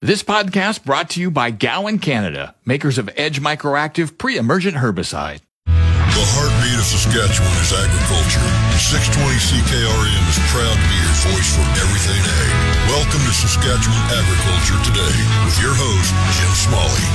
This podcast brought to you by Gowan Canada, makers of Edge Microactive pre-emergent herbicide. The heartbeat of Saskatchewan is agriculture. 620 CKRM is proud to be your voice for everything ag. Welcome to Saskatchewan Agriculture Today with your host, Jim Smalley.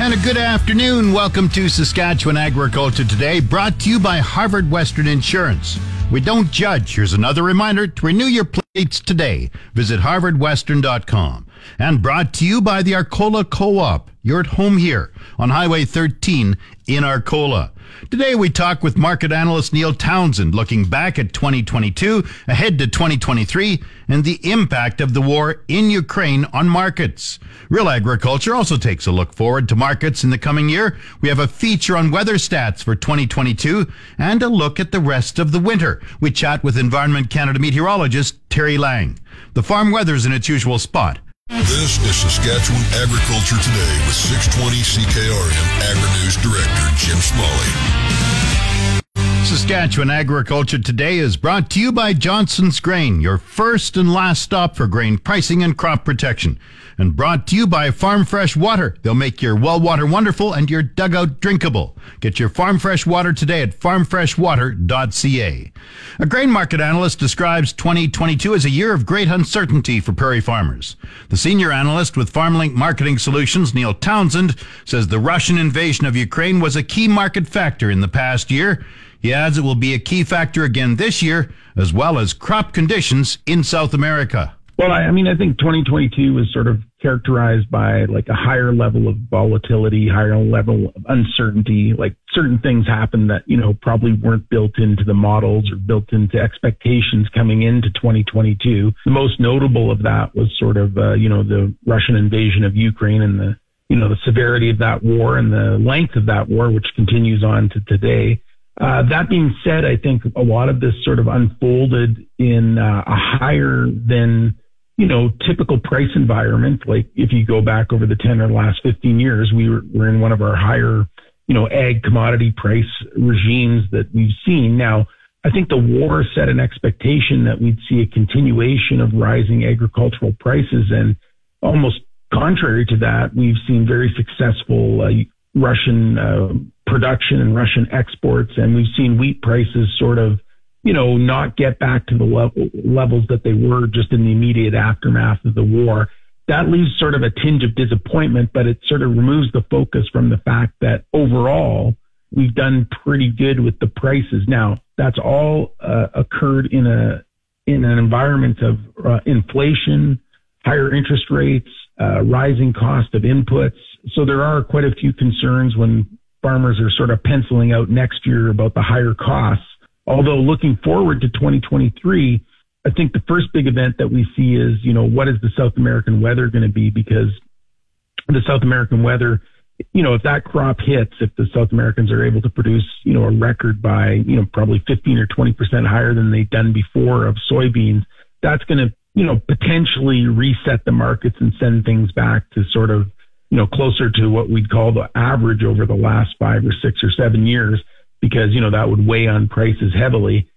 And a good afternoon. Welcome to Saskatchewan Agriculture Today, brought to you by Harvard Western Insurance. We don't judge. Here's another reminder to renew your plates today. Visit harvardwestern.com. And brought to you by the Arcola Co-op. You're at home here on Highway 13 in Arcola. Today we talk with market analyst Neil Townsend looking back at 2022, ahead to 2023, and the impact of the war in Ukraine on markets. Real Agriculture also takes a look forward to markets in the coming year. We have a feature on weather stats for 2022 and a look at the rest of the winter. We chat with Environment Canada meteorologist Terri Lang. The farm weather's in its usual spot. This is Saskatchewan Agriculture Today with 620 CKRM Agri-News Director Jim Smalley. Saskatchewan Agriculture Today is brought to you by Johnson's Grain, your first and last stop for grain pricing and crop protection. And brought to you by Farm Fresh Water. They'll make your well water wonderful and your dugout drinkable. Get your Farm Fresh Water today at farmfreshwater.ca. A grain market analyst describes 2022 as a year of great uncertainty for prairie farmers. The senior analyst with FarmLink Marketing Solutions, Neil Townsend, says the Russian invasion of Ukraine was a key market factor in the past year. He adds it will be a key factor again this year, as well as crop conditions in South America. Well, I, mean, I think 2022 was sort of characterized by like a higher level of volatility, higher level of uncertainty. Like certain things happened that, you know, probably weren't built into the models or built into expectations coming into 2022. The most notable of that was sort of, uh, you know, the Russian invasion of Ukraine and the, you know, the severity of that war and the length of that war, which continues on to today. Uh, that being said, I think a lot of this sort of unfolded in uh, a higher than you know typical price environment. Like if you go back over the ten or last fifteen years, we were, were in one of our higher you know ag commodity price regimes that we've seen. Now, I think the war set an expectation that we'd see a continuation of rising agricultural prices, and almost contrary to that, we've seen very successful uh, Russian uh, production and Russian exports, and we've seen wheat prices sort of, you know, not get back to the level, levels that they were just in the immediate aftermath of the war. That leaves sort of a tinge of disappointment, but it sort of removes the focus from the fact that overall we've done pretty good with the prices. Now that's all uh, occurred in a in an environment of uh, inflation, higher interest rates, uh, rising cost of inputs. So there are quite a few concerns when farmers are sort of penciling out next year about the higher costs. Although looking forward to 2023, I think the first big event that we see is, you know, what is the South American weather going to be? Because the South American weather, you know, if that crop hits, if the South Americans are able to produce, you know, a record by, you know, probably 15 or 20% higher than they've done before of soybeans, that's going to, you know, potentially reset the markets and send things back to sort of you know, closer to what we'd call the average over the last five or six or seven years, because, you know, that would weigh on prices heavily.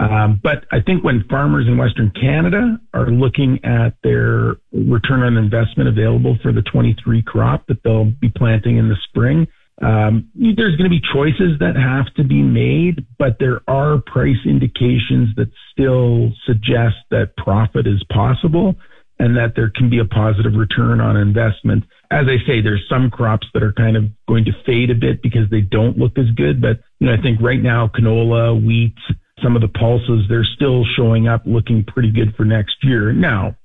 Um, but I think when farmers in Western Canada are looking at their return on investment available for the 23 crop that they'll be planting in the spring, um, there's going to be choices that have to be made, but there are price indications that still suggest that profit is possible and that there can be a positive return on investment. As I say, there's some crops that are kind of going to fade a bit because they don't look as good. But, you know, I think right now, canola, wheat, some of the pulses, they're still showing up looking pretty good for next year. Now,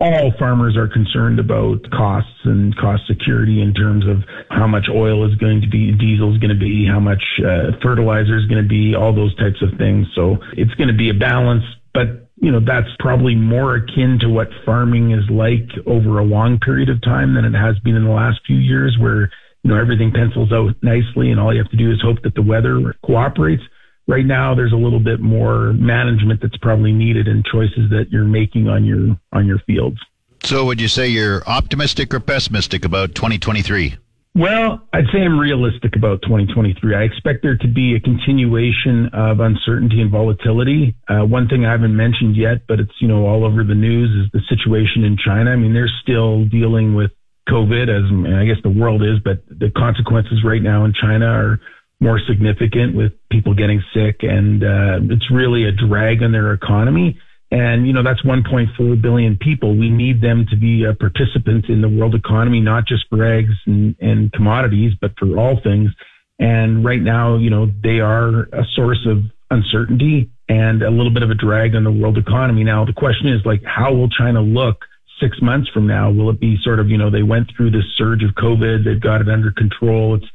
all farmers are concerned about costs and cost security in terms of how much oil is going to be, diesel is going to be, how much uh, fertilizer is going to be, all those types of things. So it's going to be a balance, but you know, that's probably more akin to what farming is like over a long period of time than it has been in the last few years where, you know, everything pencils out nicely and all you have to do is hope that the weather cooperates. Right now, there's a little bit more management that's probably needed and choices that you're making on your, on your fields. So would you say you're optimistic or pessimistic about 2023? Well, I'd say I'm realistic about 2023. I expect there to be a continuation of uncertainty and volatility. Uh, one thing I haven't mentioned yet, but it's, you know, all over the news is the situation in China. I mean, they're still dealing with COVID as I guess the world is, but the consequences right now in China are more significant with people getting sick and, uh, it's really a drag on their economy. And, you know, that's 1.4 billion people. We need them to be uh, a participant in the world economy, not just for eggs and, and commodities, but for all things. And right now, you know, they are a source of uncertainty and a little bit of a drag on the world economy. Now, the question is like, how will China look six months from now? Will it be sort of, you know, they went through this surge of COVID, they've got it under control. It's,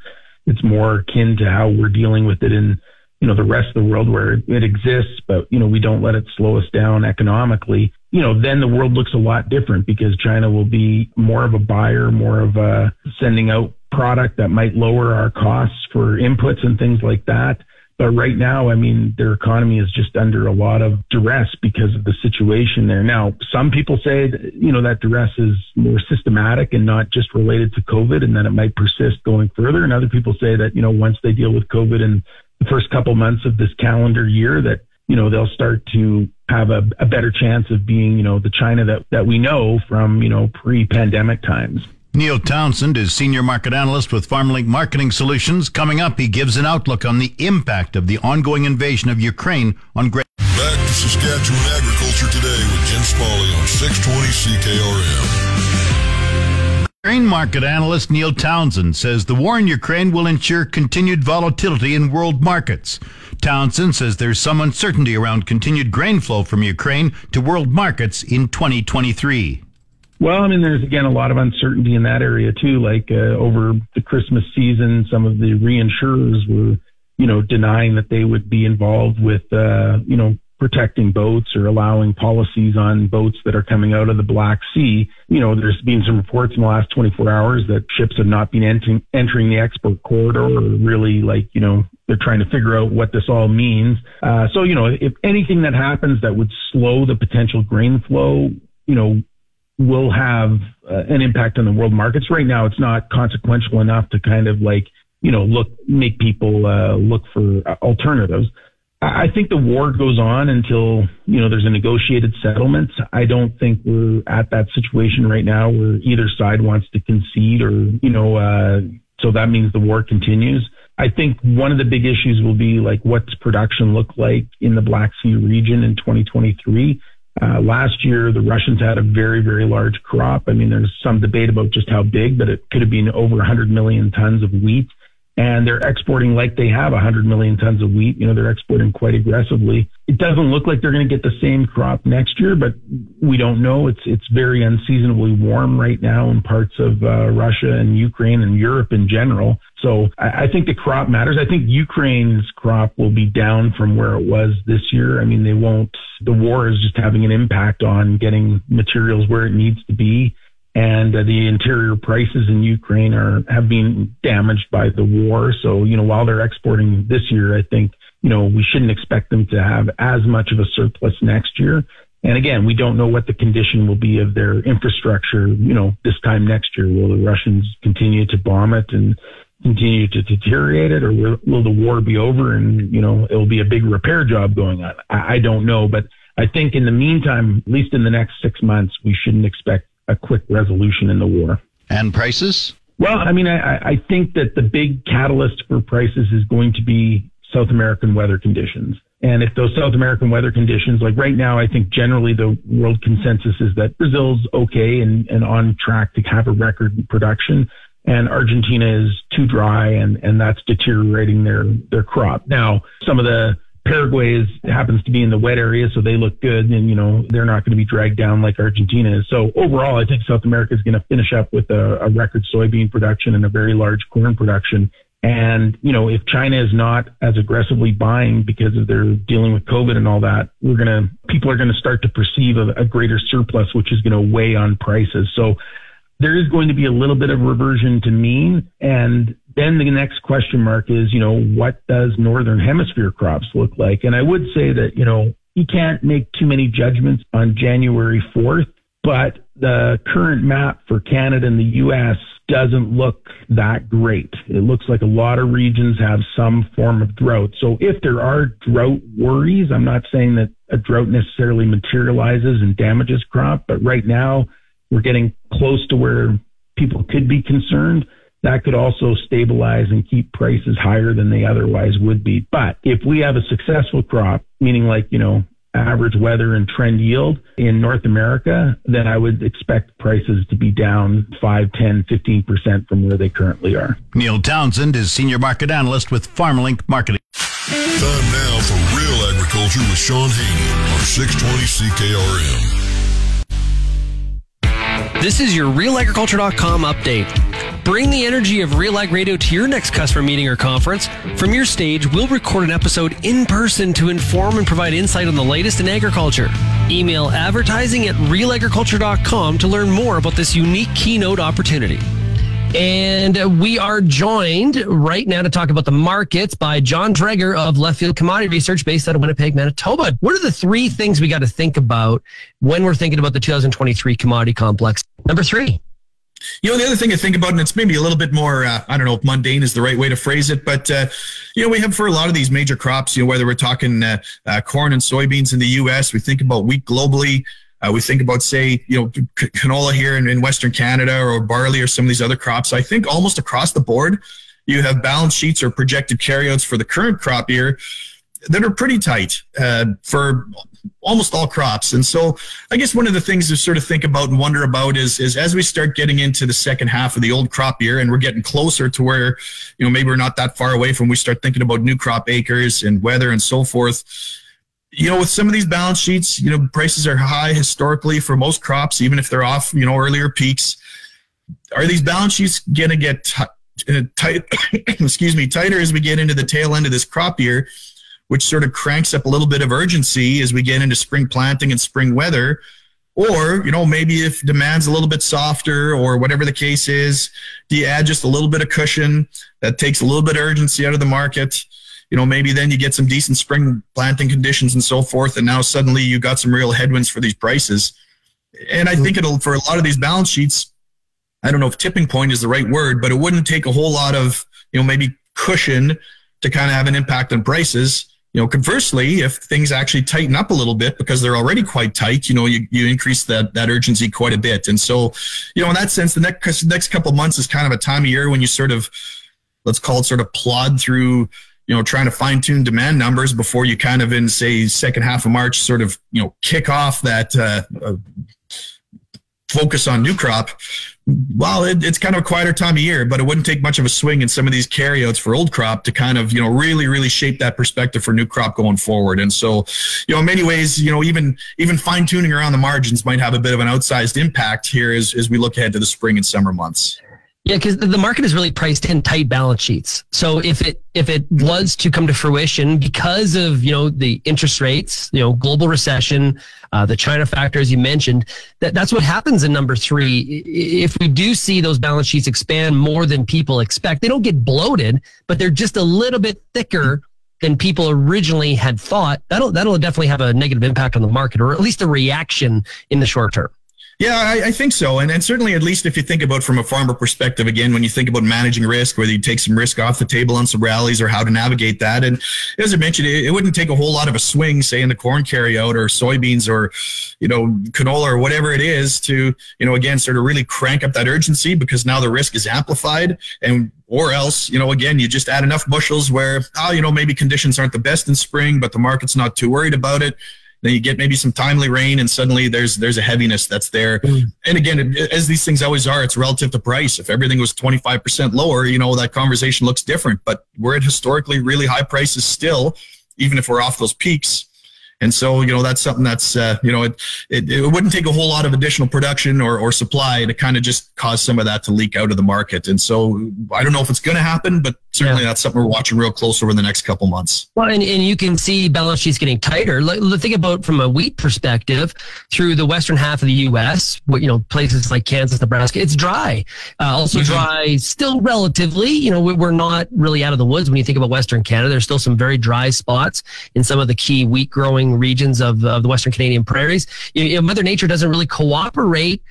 it's more akin to how we're dealing with it in you know, the rest of the world where it exists, but, you know, we don't let it slow us down economically, you know, then the world looks a lot different because China will be more of a buyer, more of a sending out product that might lower our costs for inputs and things like that. But right now, I mean, their economy is just under a lot of duress because of the situation there. Now, some people say that, you know, that duress is more systematic and not just related to COVID and that it might persist going further. And other people say that, you know, once they deal with COVID and the first couple months of this calendar year that, you know, they'll start to have a, a better chance of being, you know, the China that, that we know from, you know, pre-pandemic times. Neil Townsend is senior market analyst with FarmLink Marketing Solutions. Coming up, he gives an outlook on the impact of the ongoing invasion of Ukraine on grain. Back to Saskatchewan Agriculture Today with Jim Smalley on 620 CKRM. Grain market analyst Neil Townsend says the war in Ukraine will ensure continued volatility in world markets. Townsend says there's some uncertainty around continued grain flow from Ukraine to world markets in 2023. Well, I mean, there's again a lot of uncertainty in that area too. Like uh, over the Christmas season, some of the reinsurers were, you know, denying that they would be involved with, uh, you know, protecting boats or allowing policies on boats that are coming out of the Black Sea. You know, there's been some reports in the last 24 hours that ships have not been entering, entering the export corridor or really like, you know, they're trying to figure out what this all means. Uh, so, you know, if anything that happens that would slow the potential grain flow, you know, will have uh, an impact on the world markets. Right now, it's not consequential enough to kind of like, you know, look, make people uh, look for alternatives. I think the war goes on until, you know, there's a negotiated settlement. I don't think we're at that situation right now where either side wants to concede or, you know, uh, so that means the war continues. I think one of the big issues will be like what's production look like in the Black Sea region in 2023. Uh, last year, the Russians had a very, very large crop. I mean, there's some debate about just how big, but it could have been over 100 million tons of wheat and they're exporting like they have 100 million tons of wheat. You know, they're exporting quite aggressively. It doesn't look like they're going to get the same crop next year, but we don't know. It's it's very unseasonably warm right now in parts of uh, Russia and Ukraine and Europe in general. So I, I think the crop matters. I think Ukraine's crop will be down from where it was this year. I mean, they won't. The war is just having an impact on getting materials where it needs to be and uh, the interior prices in Ukraine are have been damaged by the war. So you know, while they're exporting this year, I think you know we shouldn't expect them to have as much of a surplus next year. And again, we don't know what the condition will be of their infrastructure. You know, this time next year, will the Russians continue to bomb it and continue to deteriorate it, or will, will the war be over and you know it'll be a big repair job going on? I, I don't know, but I think in the meantime, at least in the next six months, we shouldn't expect a quick resolution in the war. And prices? Well, I mean, I, I think that the big catalyst for prices is going to be South American weather conditions. And if those South American weather conditions, like right now, I think generally the world consensus is that Brazil's okay and, and on track to have a record production. And Argentina is too dry and, and that's deteriorating their, their crop. Now, some of the Paraguay is, happens to be in the wet area, so they look good, and you know they're not going to be dragged down like Argentina is. So overall, I think South America is going to finish up with a, a record soybean production and a very large corn production. And, you know, if China is not as aggressively buying because of their dealing with COVID and all that, we're to, people are going to start to perceive a, a greater surplus, which is going to weigh on prices. So there is going to be a little bit of reversion to mean. And then the next question mark is, you know, what does northern hemisphere crops look like? And I would say that, you know, you can't make too many judgments on January 4th, but the current map for Canada and the US doesn't look that great. It looks like a lot of regions have some form of drought. So if there are drought worries, I'm not saying that a drought necessarily materializes and damages crop, but right now we're getting close to where people could be concerned. That could also stabilize and keep prices higher than they otherwise would be. But if we have a successful crop, meaning like, you know, average weather and trend yield in North America, then I would expect prices to be down 5, 10, 15% from where they currently are. Neil Townsend is Senior Market Analyst with FarmLink Marketing. Time now for Real Agriculture with Shaun Haney on 620 CKRM. This is your RealAgriculture.com update. Bring the energy of Real Ag Radio to your next customer meeting or conference. From your stage, we'll record an episode in person to inform and provide insight on the latest in agriculture. Email advertising at realagriculture.com to learn more about this unique keynote opportunity. And we are joined right now to talk about the markets by Jon Driedger of Left Field Commodity Research based out of Winnipeg, Manitoba. What are the three things we got to think about when we're thinking about the 2023 commodity complex? Number three. You know, the other thing to think about, and it's maybe a little bit more, uh, I don't know if mundane is the right way to phrase it, but, uh, you know, we have for a lot of these major crops, you know, whether we're talking uh, uh corn and soybeans in the U.S., we think about wheat globally. Uh, we think about, say, you know, canola here in, in Western Canada or barley or some of these other crops. I think almost across the board, you have balance sheets or projected carryouts for the current crop year that are pretty tight uh, for almost all crops. And so I guess one of the things to sort of think about and wonder about is, is as we start getting into the second half of the old crop year and we're getting closer to where, you know, maybe we're not that far away from we start thinking about new crop acres and weather and so forth you know, with some of these balance sheets, you know, prices are high historically for most crops, even if they're off, you know, earlier peaks. Are these balance sheets going to get t- uh, tight, excuse me, tighter as we get into the tail end of this crop year, which sort of cranks up a little bit of urgency as we get into spring planting and spring weather? Or, you know, maybe if demand's a little bit softer or whatever the case is, do you add just a little bit of cushion that takes a little bit of urgency out of the market? You know, maybe then you get some decent spring planting conditions and so forth, and now suddenly you got some real headwinds for these prices. And I think it'll for a lot of these balance sheets. I don't know if tipping point is the right word, but it wouldn't take a whole lot of you know maybe cushion to kind of have an impact on prices. You know, conversely, if things actually tighten up a little bit because they're already quite tight, you know, you, you increase that that urgency quite a bit. And so, you know, in that sense, the next next couple months is kind of a time of year when you sort of let's call it sort of plod through you know, trying to fine tune demand numbers before you kind of in say second half of March sort of, you know, kick off that uh, uh, focus on new crop. Well, it, it's kind of a quieter time of year, but it wouldn't take much of a swing in some of these carryouts for old crop to kind of, you know, really, really shape that perspective for new crop going forward. And so, you know, in many ways, you know, even even fine tuning around the margins might have a bit of an outsized impact here as, as we look ahead to the spring and summer months. Yeah, because the market is really priced in tight balance sheets. So if it if it was to come to fruition because of you know the interest rates, you know global recession, uh, the China factor as you mentioned, that that's what happens in number three. If we do see those balance sheets expand more than people expect, they don't get bloated, but they're just a little bit thicker than people originally had thought. That'll that'll definitely have a negative impact on the market, or at least a reaction in the short term. Yeah, I, I, think so. And, and certainly, at least if you think about from a farmer perspective, again, when you think about managing risk, whether you take some risk off the table on some rallies or how to navigate that. And as I mentioned, it, it wouldn't take a whole lot of a swing, say in the corn carryout or soybeans or, you know, canola or whatever it is to, you know, again, sort of really crank up that urgency because now the risk is amplified. And or else, you know, again, you just add enough bushels where, oh, you know, maybe conditions aren't the best in spring, but the market's not too worried about it then you get maybe some timely rain, and suddenly there's there's a heaviness that's there. Mm. And again, as these things always are, it's relative to price. If everything was 25% lower, you know that conversation looks different. But we're at historically really high prices still, even if we're off those peaks. And so, you know, that's something that's, uh, you know, it, it, it wouldn't take a whole lot of additional production or, or supply to kind of just cause some of that to leak out of the market. And so I don't know if it's going to happen, but certainly yeah. that's something we're watching real close over the next couple months. Well, and, and you can see balance sheets getting tighter. Think about from a wheat perspective through the western half of the U.S., what, you know, places like Kansas, Nebraska, it's dry. Uh, also mm-hmm. dry, still relatively, you know, we're not really out of the woods when you think about Western Canada. There's still some very dry spots in some of the key wheat growing regions of, of the Western Canadian prairies. You know, Mother Nature doesn't really cooperate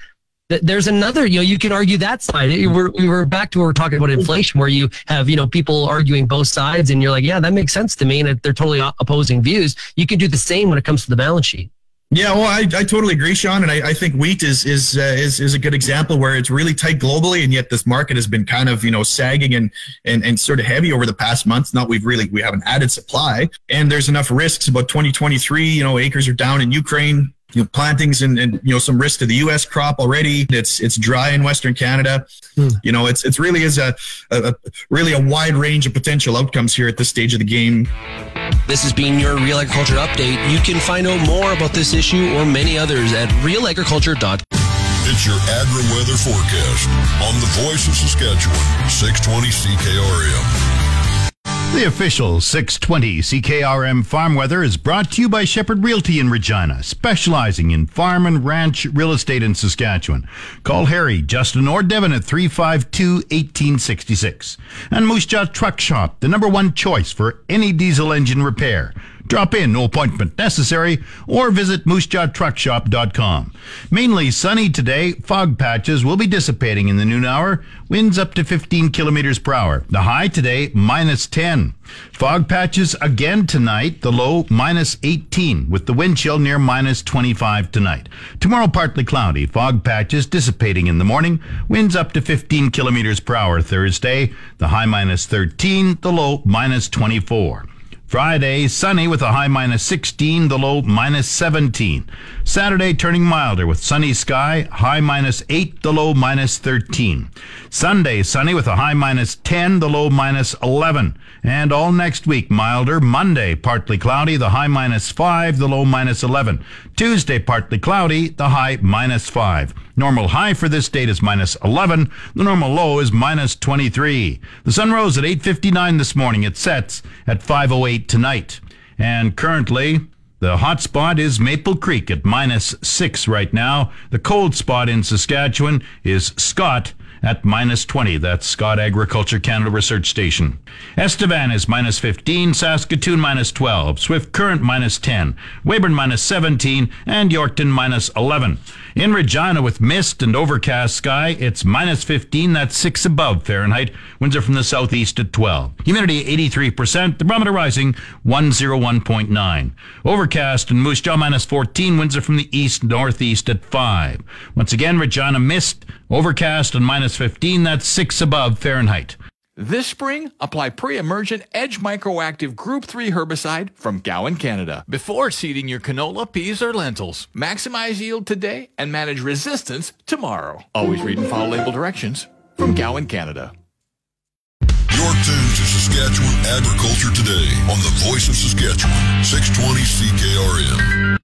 there's another, you know, you can argue that side. We're, we were back to where we're talking about inflation, where you have, you know, people arguing both sides, and you're like, yeah, that makes sense to me, and they're totally opposing views. You can do the same when it comes to the balance sheet. Yeah, well, I, I totally agree, Shaun, and I, I think wheat is is, uh, is is a good example where it's really tight globally, and yet this market has been kind of you know sagging and and and sort of heavy over the past months. Not we've really we haven't added supply, and there's enough risks. About 2023, you know, acres are down in Ukraine you know, plantings and, and you know some risk to the U.S. crop already. It's it's dry in Western Canada. Hmm. You know, it's it's really is a, a, a, really a wide range of potential outcomes here at this stage of the game. This has been your Real Agriculture update. You can find out more about this issue or many others at realagriculture.com. It's your agri weather forecast on the Voice of Saskatchewan, 620 CKRM. The official 620 CKRM farm weather is brought to you by Shepherd Realty in Regina, specializing in farm and ranch real estate in Saskatchewan. Call Harry, Justin, or Devin at 352 1866. And Moose Jaw Truck Shop, the number one choice for any diesel engine repair. Drop in, no appointment necessary, or visit moosejawtruckshop.com. Mainly sunny today, fog patches will be dissipating in the noon hour, winds up to 15 kilometers per hour. The high today, minus 10. Fog patches again tonight, the low minus 18, with the wind chill near minus 25 tonight. Tomorrow, partly cloudy, fog patches dissipating in the morning, winds up to 15 kilometers per hour Thursday, the high minus 13, the low minus 24. Friday, sunny with a high minus 16, the low minus 17. Saturday, turning milder with sunny sky, high minus 8, the low minus 13. Sunday, sunny with a high minus 10, the low minus 11. And all next week, milder. Monday, partly cloudy, the high minus 5, the low minus 11. Tuesday, partly cloudy, the high minus 5. Normal high for this date is minus 11. The normal low is minus 23. The sun rose at 8.59 this morning. It sets at 5.08 tonight. And currently, the hot spot is Maple Creek at minus 6 right now. The cold spot in Saskatchewan is Scott at minus 20. That's Scott Agriculture Canada Research Station. Estevan is minus 15, Saskatoon minus 12, Swift Current minus 10, Weyburn minus 17, and Yorkton minus 11. In Regina with mist and overcast sky, it's minus 15, that's 6 above Fahrenheit. Winds are from the southeast at 12. Humidity 83%, thermometer rising 101.9. Overcast and Moose Jaw minus 14, winds are from the east northeast at 5. Once again, Regina mist, overcast and minus 15, that's 6 above Fahrenheit. This spring, apply pre-emergent Edge Microactive Group 3 herbicide from Gowan, Canada, before seeding your canola, peas, or lentils. Maximize yield today and manage resistance tomorrow. Always read and follow label directions from Gowan, Canada. You're tuned to Saskatchewan Agriculture Today on the Voice of Saskatchewan, 620 CKRM.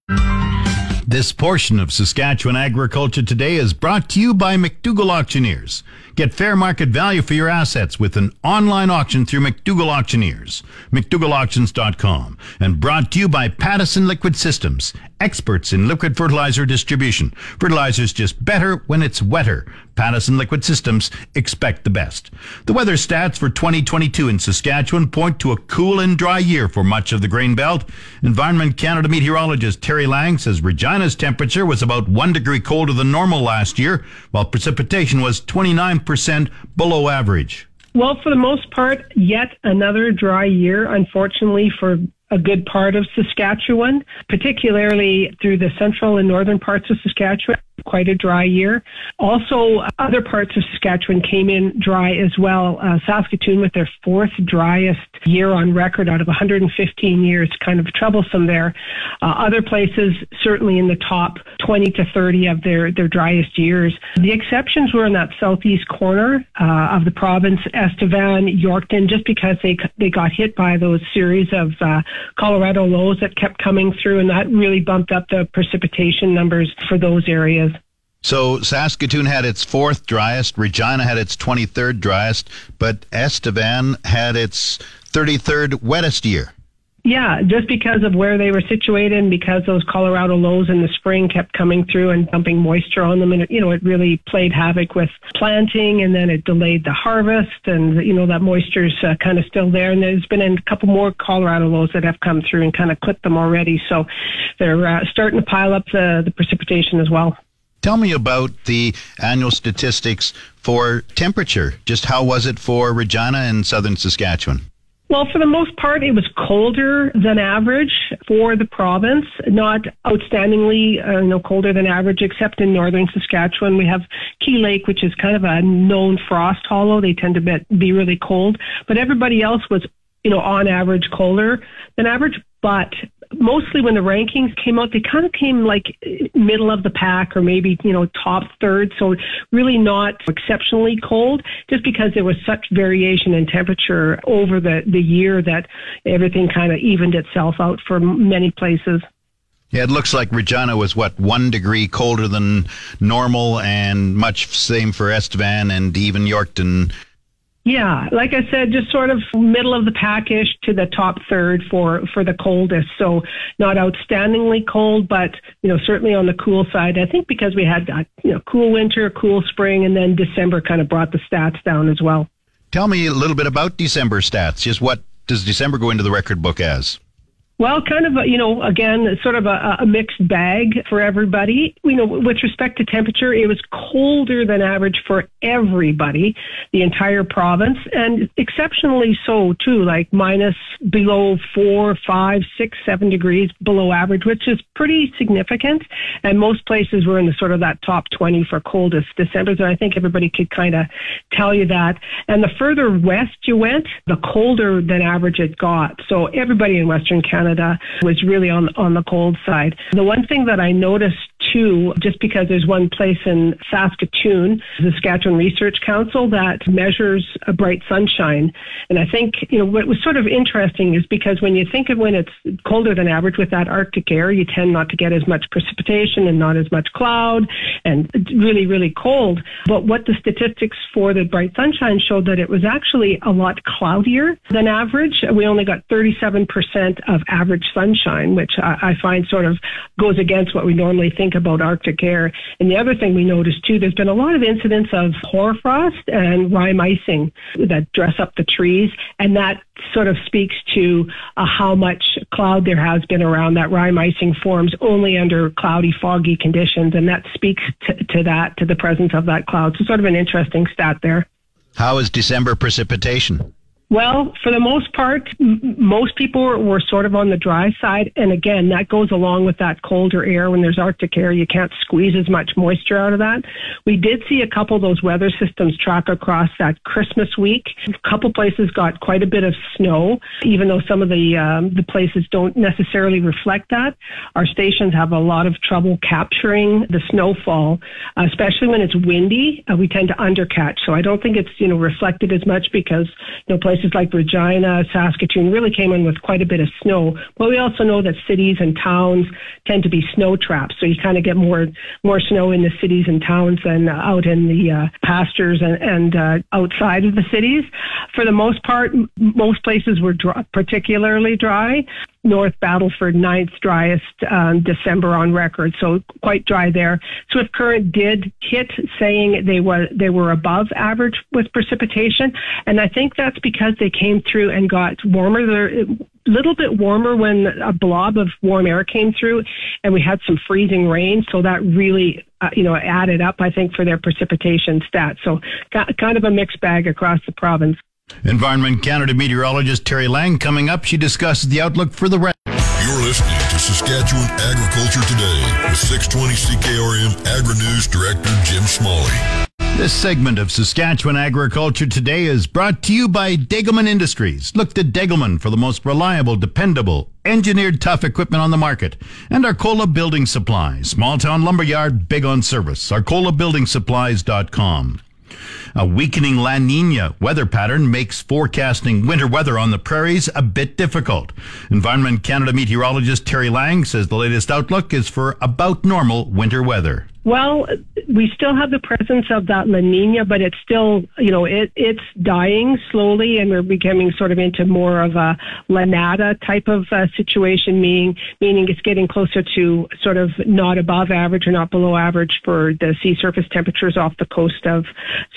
This portion of Saskatchewan Agriculture Today is brought to you by McDougall Auctioneers. Get fair market value for your assets with an online auction through McDougall Auctioneers. McDougallAuctions.com. And brought to you by Pattison Liquid Systems, experts in liquid fertilizer distribution. Fertilizer's just better when it's wetter. Pattison Liquid Systems expect the best. The weather stats for 2022 in Saskatchewan point to a cool and dry year for much of the grain belt. Environment Canada meteorologist Terri Lang says Regina's temperature was about one degree colder than normal last year, while precipitation was 29% below average. Well, for the most part, yet another dry year, unfortunately, for a good part of Saskatchewan, particularly through the central and northern parts of Saskatchewan quite a dry year. Also, other parts of Saskatchewan came in dry as well. Uh, Saskatoon with their fourth driest year on record out of 115 years, kind of troublesome there. Uh, other places certainly in the top 20 to 30 of their, their driest years. The exceptions were in that southeast corner uh, of the province, Estevan, Yorkton, just because they they got hit by those series of uh, Colorado lows that kept coming through, and that really bumped up the precipitation numbers for those areas. So Saskatoon had its fourth driest, Regina had its 23rd driest, but Estevan had its 33rd wettest year. Yeah, just because of where they were situated and because those Colorado lows in the spring kept coming through and dumping moisture on them. And, you know, it really played havoc with planting and then it delayed the harvest. And, you know, that moisture's uh, kind of still there. And there's been a couple more Colorado lows that have come through and kind of clipped them already. So they're uh, starting to pile up the, the precipitation as well. Tell me about the annual statistics for temperature. Just how was it for Regina and southern Saskatchewan? Well, for the most part, it was colder than average for the province. Not outstandingly, uh, no colder than average, except in northern Saskatchewan. We have Key Lake, which is kind of a known frost hollow. They tend to be really cold, but everybody else was, you know, on average colder than average. But mostly when the rankings came out, they kind of came like middle of the pack or maybe, you know, top third. So really not exceptionally cold just because there was such variation in temperature over the, the year that everything kind of evened itself out for many places. Yeah, it looks like Regina was what one degree colder than normal, and much same for Estevan and even Yorkton yeah, like I said, just sort of middle of the packish to the top third for for the coldest. So not outstandingly cold, but you know certainly on the cool side. I think because we had uh, you know cool winter, cool spring, and then December kind of brought the stats down as well. Tell me a little bit about December stats. Just what does December go into the record book as? Well, kind of, a, you know, again, sort of a, a mixed bag for everybody. You know, with respect to temperature, it was colder than average for everybody, the entire province, and exceptionally so too, like minus below four, five, six, seven degrees below average, which is pretty significant. And most places were in the sort of that top 20 for coldest December. So I think everybody could kind of tell you that. And the further west you went, the colder than average it got. So everybody in Western Canada Canada was really on on the cold side. The one thing that I noticed too, just because there's one place in Saskatoon, the Saskatchewan Research Council, that measures a bright sunshine. And I think, you know, what was sort of interesting is because when you think of when it's colder than average with that Arctic air, you tend not to get as much precipitation and not as much cloud and really, really cold. But what the statistics for the bright sunshine showed that it was actually a lot cloudier than average. We only got 37% of average sunshine, which I, I find sort of goes against what we normally think about Arctic air. And the other thing we noticed too, there's been a lot of incidents of hoarfrost and rime icing that dress up the trees, and that sort of speaks to uh, how much cloud there has been around. That rime icing forms only under cloudy, foggy conditions, and that speaks to that, to the presence of that cloud. So, sort of an interesting stat there. How is December precipitation? Well, for the most part, m- most people were, were sort of on the dry side. And again, that goes along with that colder air. When there's Arctic air, you can't squeeze as much moisture out of that. We did see a couple of those weather systems track across that Christmas week. A couple places got quite a bit of snow, even though some of the, um, the places don't necessarily reflect that. Our stations have a lot of trouble capturing the snowfall, especially when it's windy. Uh, we tend to undercatch. So I don't think it's, you know, reflected as much because, you know, places places like Regina, Saskatoon really came in with quite a bit of snow. But we also know that cities and towns tend to be snow traps, so you kind of get more more snow in the cities and towns than out in the uh, pastures and, and uh, outside of the cities. For the most part, m- most places were dry, particularly dry. North Battleford, ninth driest um, December on record, so quite dry there. Swift Current did hit, saying they were they were above average with precipitation, and I think that's because they came through and got warmer. They're a little bit warmer when a blob of warm air came through, and we had some freezing rain, so that really uh, you know added up, I think, for their precipitation stats. So kind of a mixed bag across the province. Environment Canada meteorologist Terri Lang coming up. She discusses the outlook for the rest. You're listening to Saskatchewan Agriculture Today with 620 CKRM Agri News Director Jim Smalley. This segment of Saskatchewan Agriculture Today is brought to you by Degelman Industries. Look to Degelman for the most reliable, dependable, engineered tough equipment on the market. And Arcola Building Supplies, small town lumberyard, big on service. ArcolaBuildingSupplies.com. A weakening La Nina weather pattern makes forecasting winter weather on the prairies a bit difficult. Environment Canada meteorologist Terri Lang says the latest outlook is for about normal winter weather. Well, we still have the presence of that La Nina, but it's still, you know, it, it's dying slowly, and we're becoming sort of into more of a La Nada type of uh, situation, meaning meaning it's getting closer to sort of not above average or not below average for the sea surface temperatures off the coast of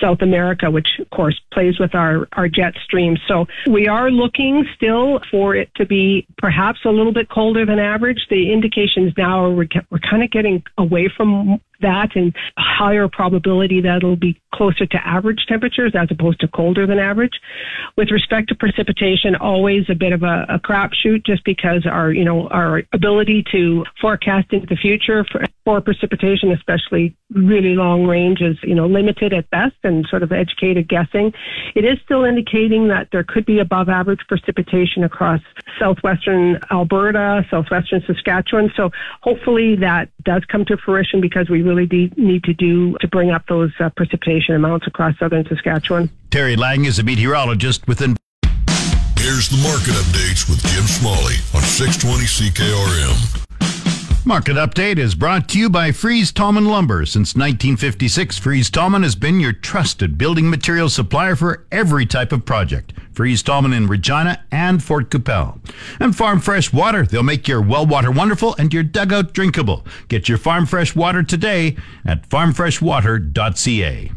South America, which of course plays with our our jet stream. So we are looking still for it to be perhaps a little bit colder than average. The indications now are we're, we're kind of getting away from that and higher probability that it'll be closer to average temperatures as opposed to colder than average. With respect to precipitation, always a bit of a, a crapshoot just because our, you know, our ability to forecast into the future for, for precipitation, especially really long range is, you know, limited at best and sort of educated guessing. It is still indicating that there could be above average precipitation across southwestern Alberta, southwestern Saskatchewan. So hopefully that does come to fruition because we really need to do to bring up those uh, precipitation amounts across southern Saskatchewan. Terri Lang is a meteorologist within. Here's the market updates with Jim Smalley on 620 CKRM. Market Update is brought to you by Fries Tallman Lumber. Since 1956, Fries Tallman has been your trusted building material supplier for every type of project. Fries Tallman in Regina and Fort Qu'Appelle. And Farm Fresh Water. They'll make your well water wonderful and your dugout drinkable. Get your Farm Fresh Water today at farmfreshwater.ca.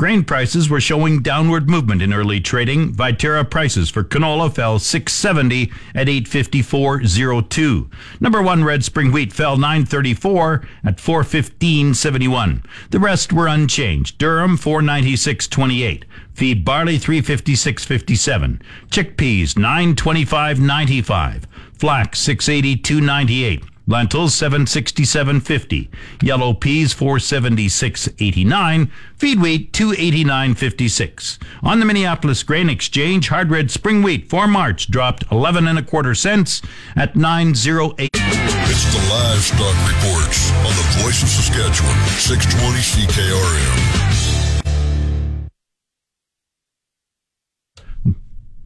Grain prices were showing downward movement in early trading. Viterra prices for canola fell 670 at 854.02. Number 1 red spring wheat fell 934 at 415.71. The rest were unchanged. Durum 496.28. Feed barley 356.57. Chickpeas 925.95. Flax 682.98. Lentils 767.50. Yellow peas 476.89. Feed wheat 289.56. On the Minneapolis Grain Exchange, hard red spring wheat for March dropped 11 and a quarter cents at 908. It's the livestock reports on the Voice of Saskatchewan, 620 CKRM.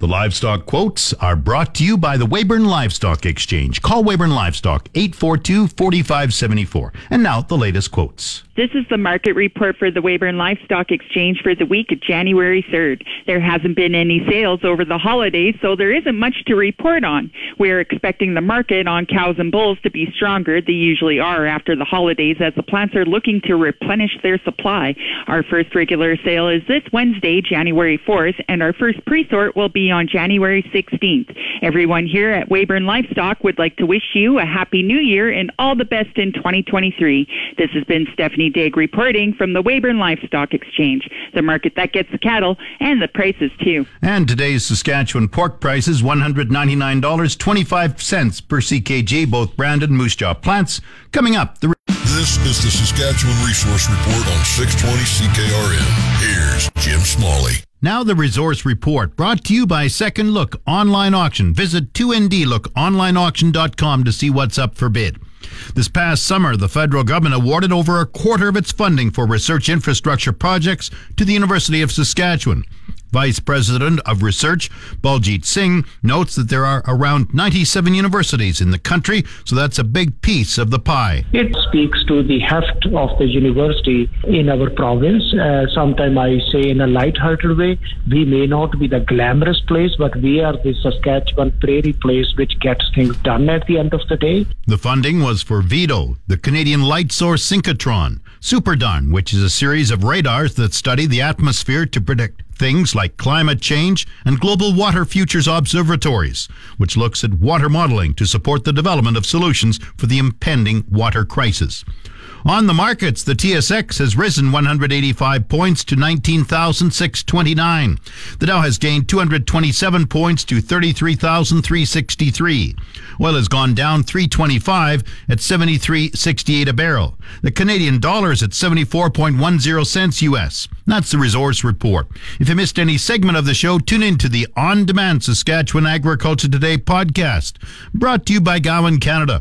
The livestock quotes are brought to you by the Weyburn Livestock Exchange. Call Weyburn Livestock 842 4574. And now the latest quotes. This is the market report for the Weyburn Livestock Exchange for the week of January 3rd. There hasn't been any sales over the holidays, so there isn't much to report on. We're expecting the market on cows and bulls to be stronger. They usually are after the holidays as the plants are looking to replenish their supply. Our first regular sale is this Wednesday, January 4th, and our first pre-sort will be on January 16th. Everyone here at Weyburn Livestock would like to wish you a happy new year and all the best in 2023. This has been Stephanie Digg reporting from the Weyburn Livestock Exchange, the market that gets the cattle and the prices too. And today's Saskatchewan pork prices $199.25 per CKG, both branded moose jaw plants. Coming up, the this is the Saskatchewan Resource Report on 620 CKRM. Here's Jim Smalley. Now the Resource Report, brought to you by Second Look Online Auction. Visit 2ndlookonlineauction.com to see what's up for bid. This past summer, the federal government awarded over a quarter of its funding for research infrastructure projects to the University of Saskatchewan. Vice President of Research, Baljit Singh, notes that there are around 97 universities in the country, so that's a big piece of the pie. It speaks to the heft of the university in our province. Uh, Sometimes I say in a light-hearted way, we may not be the glamorous place, but we are the Saskatchewan prairie place which gets things done at the end of the day. The funding was for VIDO, the Canadian light source synchrotron, SuperDARN, which is a series of radars that study the atmosphere to predict things like climate change and global water futures observatories, which looks at water modeling to support the development of solutions for the impending water crisis. On the markets, the TSX has risen 185 points to 19,629. The Dow has gained 227 points to 33,363. Oil has gone down 325 at 73.68 a barrel. The Canadian dollar is at 74.10 cents US. That's the Resource Report. If you missed any segment of the show, tune in to the On Demand Saskatchewan Agriculture Today podcast, brought to you by Gowan Canada.